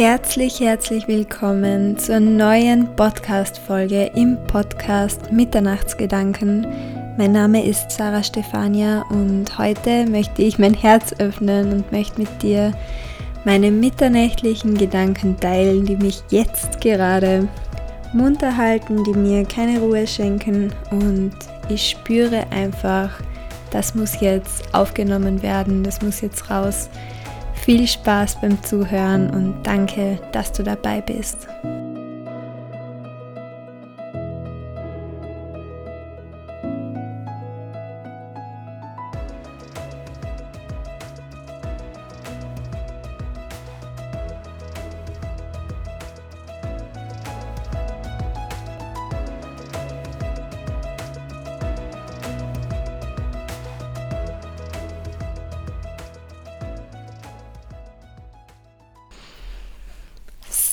Herzlich, herzlich willkommen zur neuen Podcast-Folge im Podcast Mitternachtsgedanken. Mein Name ist Sarah Stefania und heute möchte ich mein Herz öffnen und möchte mit dir meine mitternächtlichen Gedanken teilen, die mich jetzt gerade munter halten, die mir keine Ruhe schenken und ich spüre einfach, das muss jetzt aufgenommen werden, das muss jetzt raus. Viel Spaß beim Zuhören und danke, dass du dabei bist.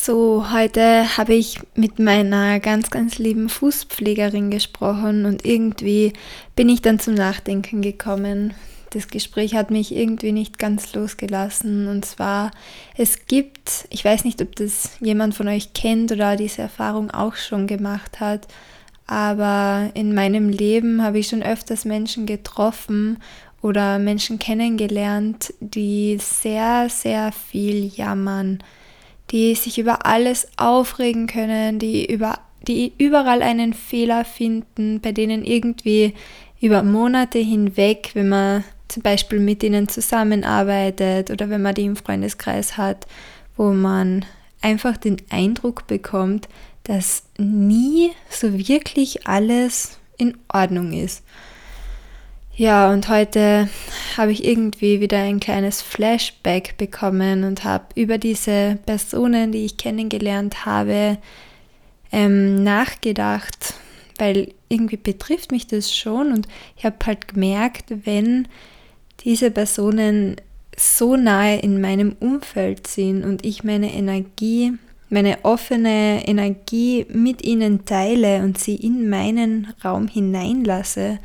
So, heute habe ich mit meiner ganz, ganz lieben Fußpflegerin gesprochen und irgendwie bin ich dann zum Nachdenken gekommen. Das Gespräch hat mich irgendwie nicht ganz losgelassen und zwar, es gibt, ich weiß nicht, ob das jemand von euch kennt oder diese Erfahrung auch schon gemacht hat, aber in meinem Leben habe ich schon öfters Menschen getroffen oder Menschen kennengelernt, die sehr, sehr viel jammern die sich über alles aufregen können, die, über, die überall einen Fehler finden, bei denen irgendwie über Monate hinweg, wenn man zum Beispiel mit ihnen zusammenarbeitet oder wenn man die im Freundeskreis hat, wo man einfach den Eindruck bekommt, dass nie so wirklich alles in Ordnung ist. Ja, und heute habe ich irgendwie wieder ein kleines Flashback bekommen und habe über diese Personen, die ich kennengelernt habe, ähm, nachgedacht, weil irgendwie betrifft mich das schon und ich habe halt gemerkt, wenn diese Personen so nahe in meinem Umfeld sind und ich meine Energie, meine offene Energie mit ihnen teile und sie in meinen Raum hineinlasse,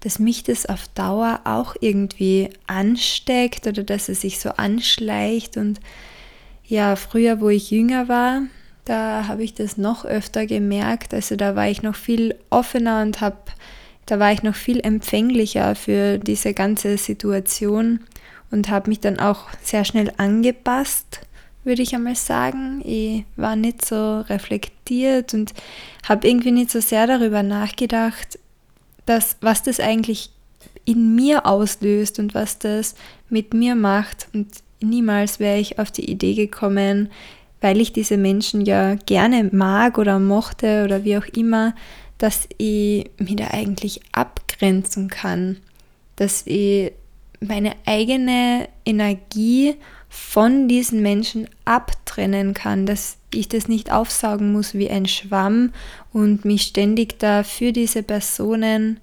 dass mich das auf Dauer auch irgendwie ansteckt oder dass es sich so anschleicht. Und ja, früher, wo ich jünger war, da habe ich das noch öfter gemerkt. Also da war ich noch viel offener und habe, da war ich noch viel empfänglicher für diese ganze Situation und habe mich dann auch sehr schnell angepasst, würde ich einmal sagen. Ich war nicht so reflektiert und habe irgendwie nicht so sehr darüber nachgedacht, das, was das eigentlich in mir auslöst und was das mit mir macht. Und niemals wäre ich auf die Idee gekommen, weil ich diese Menschen ja gerne mag oder mochte oder wie auch immer, dass ich mich da eigentlich abgrenzen kann, dass ich meine eigene Energie von diesen Menschen abtrennen kann, dass ich das nicht aufsaugen muss wie ein Schwamm und mich ständig da für diese Personen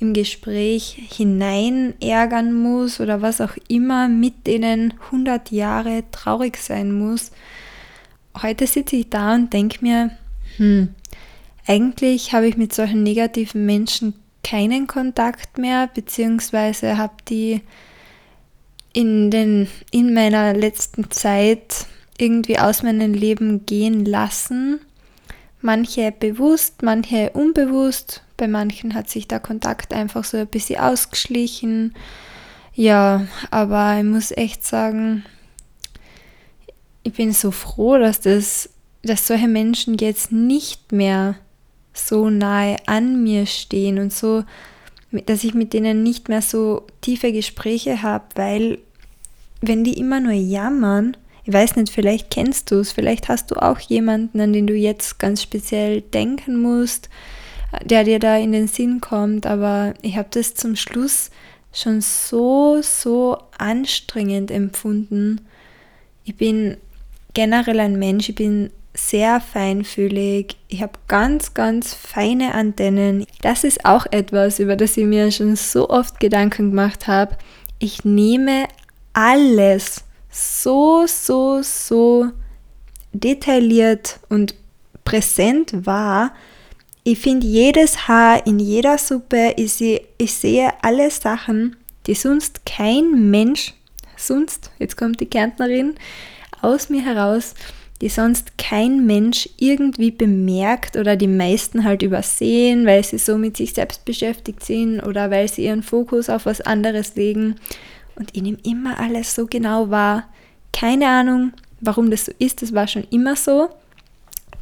im Gespräch hinein ärgern muss oder was auch immer mit denen 100 Jahre traurig sein muss. Heute sitze ich da und denke mir, hm, eigentlich habe ich mit solchen negativen Menschen keinen Kontakt mehr, beziehungsweise habe die in, den, in meiner letzten Zeit irgendwie aus meinem Leben gehen lassen. Manche bewusst, manche unbewusst. Bei manchen hat sich der Kontakt einfach so ein bisschen ausgeschlichen. Ja, aber ich muss echt sagen, ich bin so froh, dass das, dass solche Menschen jetzt nicht mehr so nahe an mir stehen und so dass ich mit denen nicht mehr so tiefe Gespräche habe, weil wenn die immer nur jammern, ich weiß nicht, vielleicht kennst du es, vielleicht hast du auch jemanden, an den du jetzt ganz speziell denken musst, der dir da in den Sinn kommt, aber ich habe das zum Schluss schon so, so anstrengend empfunden. Ich bin generell ein Mensch, ich bin sehr feinfühlig. Ich habe ganz, ganz feine Antennen. Das ist auch etwas, über das ich mir schon so oft Gedanken gemacht habe. Ich nehme alles so, so, so detailliert und präsent wahr. Ich finde jedes Haar in jeder Suppe, ich, seh, ich sehe alle Sachen, die sonst kein Mensch, sonst, jetzt kommt die Kärntnerin, aus mir heraus, die sonst kein Mensch irgendwie bemerkt oder die meisten halt übersehen, weil sie so mit sich selbst beschäftigt sind oder weil sie ihren Fokus auf was anderes legen. Und ich nehme immer alles so genau wahr. Keine Ahnung, warum das so ist, das war schon immer so.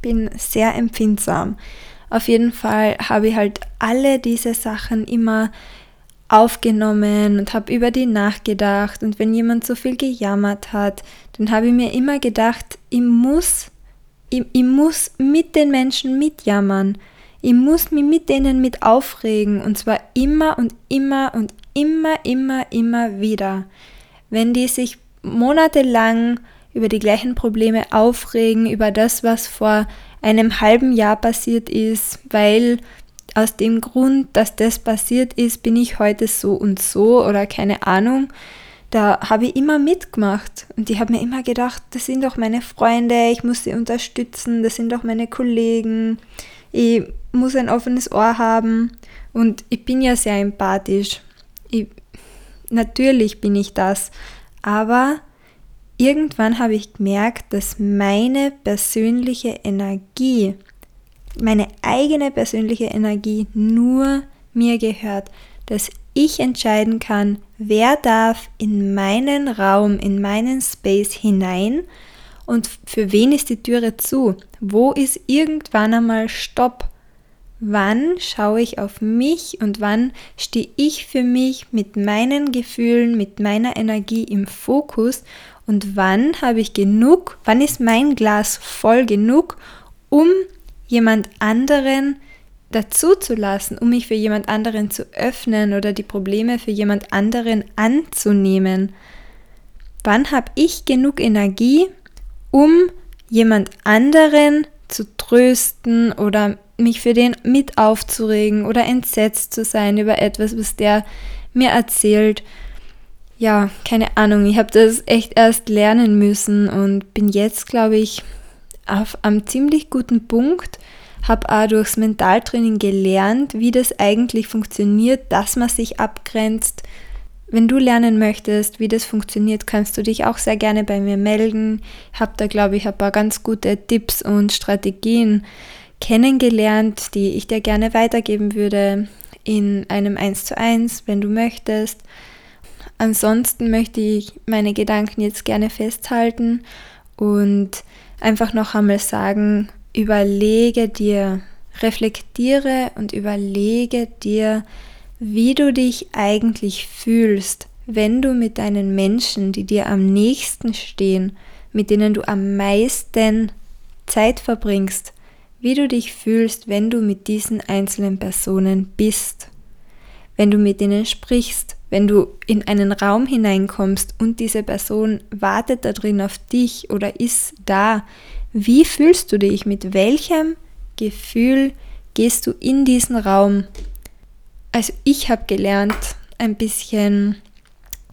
Bin sehr empfindsam. Auf jeden Fall habe ich halt alle diese Sachen immer aufgenommen und habe über die nachgedacht. Und wenn jemand so viel gejammert hat, dann habe ich mir immer gedacht, ich muss, ich, ich muss mit den Menschen mitjammern. Ich muss mich mit denen mit aufregen. Und zwar immer und immer und immer, immer, immer wieder. Wenn die sich monatelang über die gleichen Probleme aufregen, über das, was vor einem halben Jahr passiert ist, weil aus dem Grund, dass das passiert ist, bin ich heute so und so oder keine Ahnung. Da habe ich immer mitgemacht und ich habe mir immer gedacht, das sind doch meine Freunde, ich muss sie unterstützen, das sind doch meine Kollegen, ich muss ein offenes Ohr haben und ich bin ja sehr empathisch. Ich, natürlich bin ich das, aber irgendwann habe ich gemerkt, dass meine persönliche Energie meine eigene persönliche Energie nur mir gehört, dass ich entscheiden kann, wer darf in meinen Raum, in meinen Space hinein und für wen ist die Türe zu? Wo ist irgendwann einmal Stopp? Wann schaue ich auf mich und wann stehe ich für mich mit meinen Gefühlen, mit meiner Energie im Fokus und wann habe ich genug, wann ist mein Glas voll genug, um jemand anderen dazu zu lassen, um mich für jemand anderen zu öffnen oder die Probleme für jemand anderen anzunehmen. Wann habe ich genug Energie, um jemand anderen zu trösten oder mich für den mit aufzuregen oder entsetzt zu sein über etwas, was der mir erzählt. Ja, keine Ahnung, ich habe das echt erst lernen müssen und bin jetzt, glaube ich, auf einem ziemlich guten Punkt, habe auch durchs Mentaltraining gelernt, wie das eigentlich funktioniert, dass man sich abgrenzt. Wenn du lernen möchtest, wie das funktioniert, kannst du dich auch sehr gerne bei mir melden. Ich habe da, glaube ich, ein paar ganz gute Tipps und Strategien kennengelernt, die ich dir gerne weitergeben würde in einem 1 zu 1, wenn du möchtest. Ansonsten möchte ich meine Gedanken jetzt gerne festhalten und einfach noch einmal sagen, überlege dir, reflektiere und überlege dir, wie du dich eigentlich fühlst, wenn du mit deinen Menschen, die dir am nächsten stehen, mit denen du am meisten Zeit verbringst, wie du dich fühlst, wenn du mit diesen einzelnen Personen bist, wenn du mit ihnen sprichst, wenn du in einen Raum hineinkommst und diese Person wartet da drin auf dich oder ist da, wie fühlst du dich? Mit welchem Gefühl gehst du in diesen Raum? Also ich habe gelernt, ein bisschen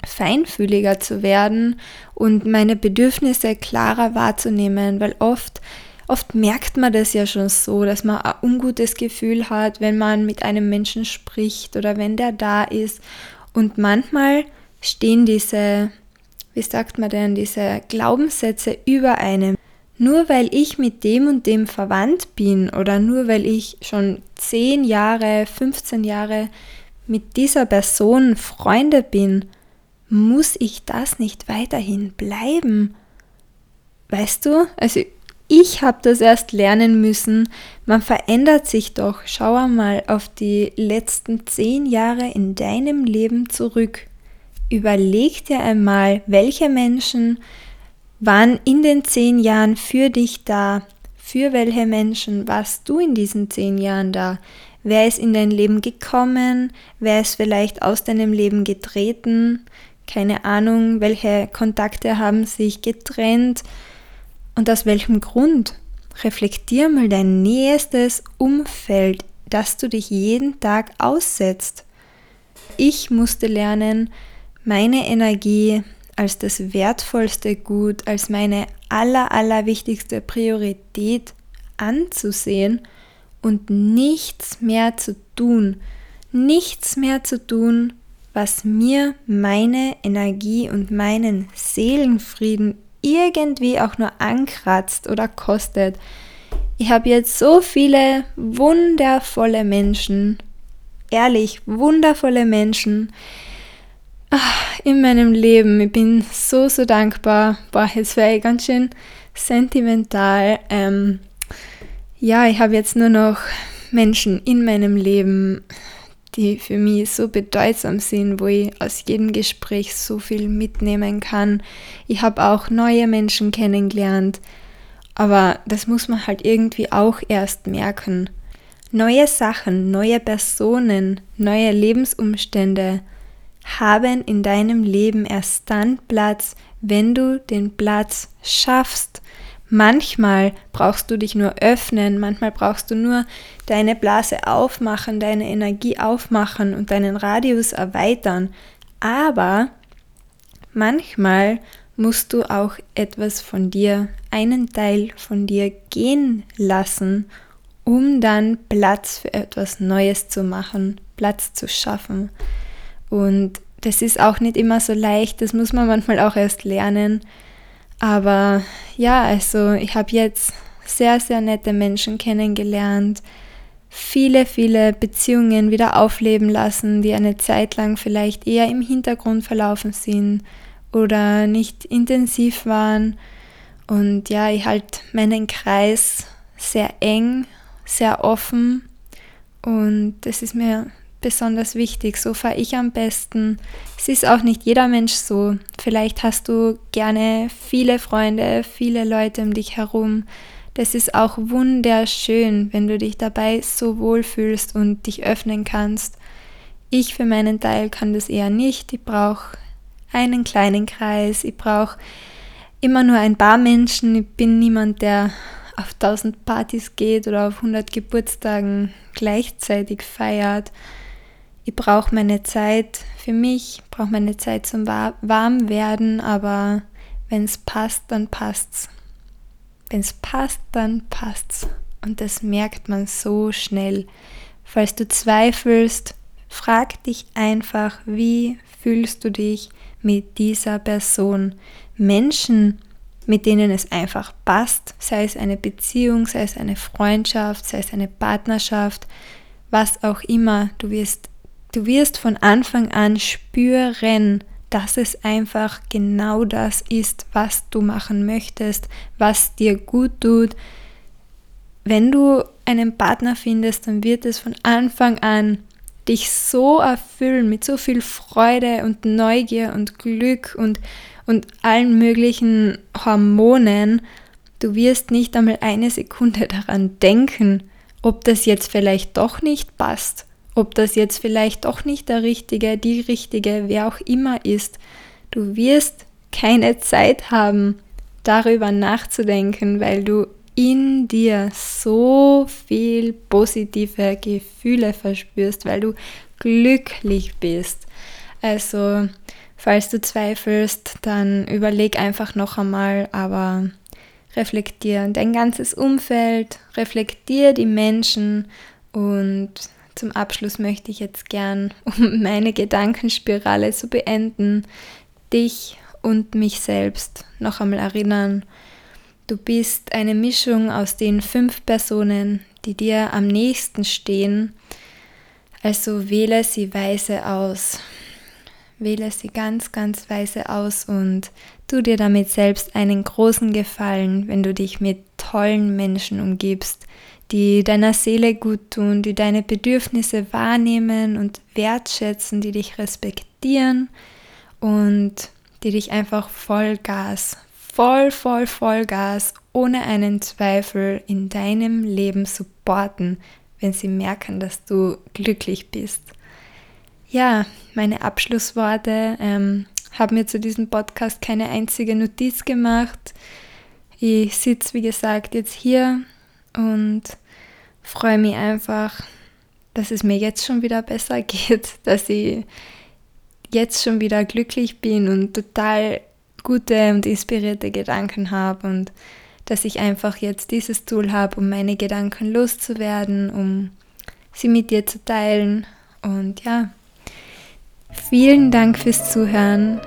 feinfühliger zu werden und meine Bedürfnisse klarer wahrzunehmen, weil oft oft merkt man das ja schon so, dass man ein ungutes Gefühl hat, wenn man mit einem Menschen spricht oder wenn der da ist und manchmal stehen diese, wie sagt man denn, diese Glaubenssätze über einem. Nur weil ich mit dem und dem verwandt bin oder nur weil ich schon 10 Jahre, 15 Jahre mit dieser Person Freunde bin, muss ich das nicht weiterhin bleiben. Weißt du, also ich habe das erst lernen müssen. Man verändert sich doch. Schau einmal auf die letzten zehn Jahre in deinem Leben zurück. Überleg dir einmal, welche Menschen waren in den zehn Jahren für dich da. Für welche Menschen warst du in diesen zehn Jahren da? Wer ist in dein Leben gekommen? Wer ist vielleicht aus deinem Leben getreten? Keine Ahnung, welche Kontakte haben sich getrennt? Und aus welchem Grund? Reflektier mal dein nächstes Umfeld, das du dich jeden Tag aussetzt. Ich musste lernen, meine Energie als das wertvollste Gut, als meine aller, aller wichtigste Priorität anzusehen und nichts mehr zu tun, nichts mehr zu tun, was mir meine Energie und meinen Seelenfrieden irgendwie auch nur ankratzt oder kostet. Ich habe jetzt so viele wundervolle Menschen, ehrlich, wundervolle Menschen ach, in meinem Leben. Ich bin so, so dankbar. Boah, jetzt wäre ich ganz schön sentimental. Ähm, ja, ich habe jetzt nur noch Menschen in meinem Leben, die für mich so bedeutsam sind, wo ich aus jedem Gespräch so viel mitnehmen kann. Ich habe auch neue Menschen kennengelernt, aber das muss man halt irgendwie auch erst merken. Neue Sachen, neue Personen, neue Lebensumstände haben in deinem Leben erst dann Platz, wenn du den Platz schaffst. Manchmal brauchst du dich nur öffnen, manchmal brauchst du nur deine Blase aufmachen, deine Energie aufmachen und deinen Radius erweitern. Aber manchmal musst du auch etwas von dir, einen Teil von dir gehen lassen, um dann Platz für etwas Neues zu machen, Platz zu schaffen. Und das ist auch nicht immer so leicht, das muss man manchmal auch erst lernen. Aber ja, also ich habe jetzt sehr, sehr nette Menschen kennengelernt, viele, viele Beziehungen wieder aufleben lassen, die eine Zeit lang vielleicht eher im Hintergrund verlaufen sind oder nicht intensiv waren. Und ja, ich halte meinen Kreis sehr eng, sehr offen und das ist mir besonders wichtig. So fahre ich am besten. Es ist auch nicht jeder Mensch so. Vielleicht hast du gerne viele Freunde, viele Leute um dich herum. Das ist auch wunderschön, wenn du dich dabei so wohl fühlst und dich öffnen kannst. Ich für meinen Teil kann das eher nicht. Ich brauche einen kleinen Kreis. Ich brauche immer nur ein paar Menschen. Ich bin niemand, der auf 1000 Partys geht oder auf 100 Geburtstagen gleichzeitig feiert ich brauche meine Zeit für mich, brauche meine Zeit zum Warmwerden, aber wenn es passt, dann passt's. Wenn es passt, dann passt's. Und das merkt man so schnell. Falls du zweifelst, frag dich einfach, wie fühlst du dich mit dieser Person? Menschen, mit denen es einfach passt, sei es eine Beziehung, sei es eine Freundschaft, sei es eine Partnerschaft, was auch immer, du wirst Du wirst von Anfang an spüren, dass es einfach genau das ist, was du machen möchtest, was dir gut tut. Wenn du einen Partner findest, dann wird es von Anfang an dich so erfüllen mit so viel Freude und Neugier und Glück und, und allen möglichen Hormonen. Du wirst nicht einmal eine Sekunde daran denken, ob das jetzt vielleicht doch nicht passt ob das jetzt vielleicht doch nicht der Richtige, die Richtige, wer auch immer ist. Du wirst keine Zeit haben, darüber nachzudenken, weil du in dir so viel positive Gefühle verspürst, weil du glücklich bist. Also, falls du zweifelst, dann überleg einfach noch einmal, aber reflektier dein ganzes Umfeld, reflektier die Menschen und zum Abschluss möchte ich jetzt gern, um meine Gedankenspirale zu beenden, dich und mich selbst noch einmal erinnern. Du bist eine Mischung aus den fünf Personen, die dir am nächsten stehen. Also wähle sie weise aus. Wähle sie ganz, ganz weise aus und tu dir damit selbst einen großen Gefallen, wenn du dich mit tollen Menschen umgibst, die deiner Seele gut tun, die deine Bedürfnisse wahrnehmen und wertschätzen, die dich respektieren und die dich einfach voll Gas, voll, voll, voll Gas, ohne einen Zweifel in deinem Leben supporten, wenn sie merken, dass du glücklich bist. Ja, meine Abschlussworte ähm, habe mir zu diesem Podcast keine einzige Notiz gemacht. Ich sitze, wie gesagt, jetzt hier und freue mich einfach, dass es mir jetzt schon wieder besser geht, dass ich jetzt schon wieder glücklich bin und total gute und inspirierte Gedanken habe und dass ich einfach jetzt dieses Tool habe, um meine Gedanken loszuwerden, um sie mit dir zu teilen. Und ja, vielen Dank fürs Zuhören.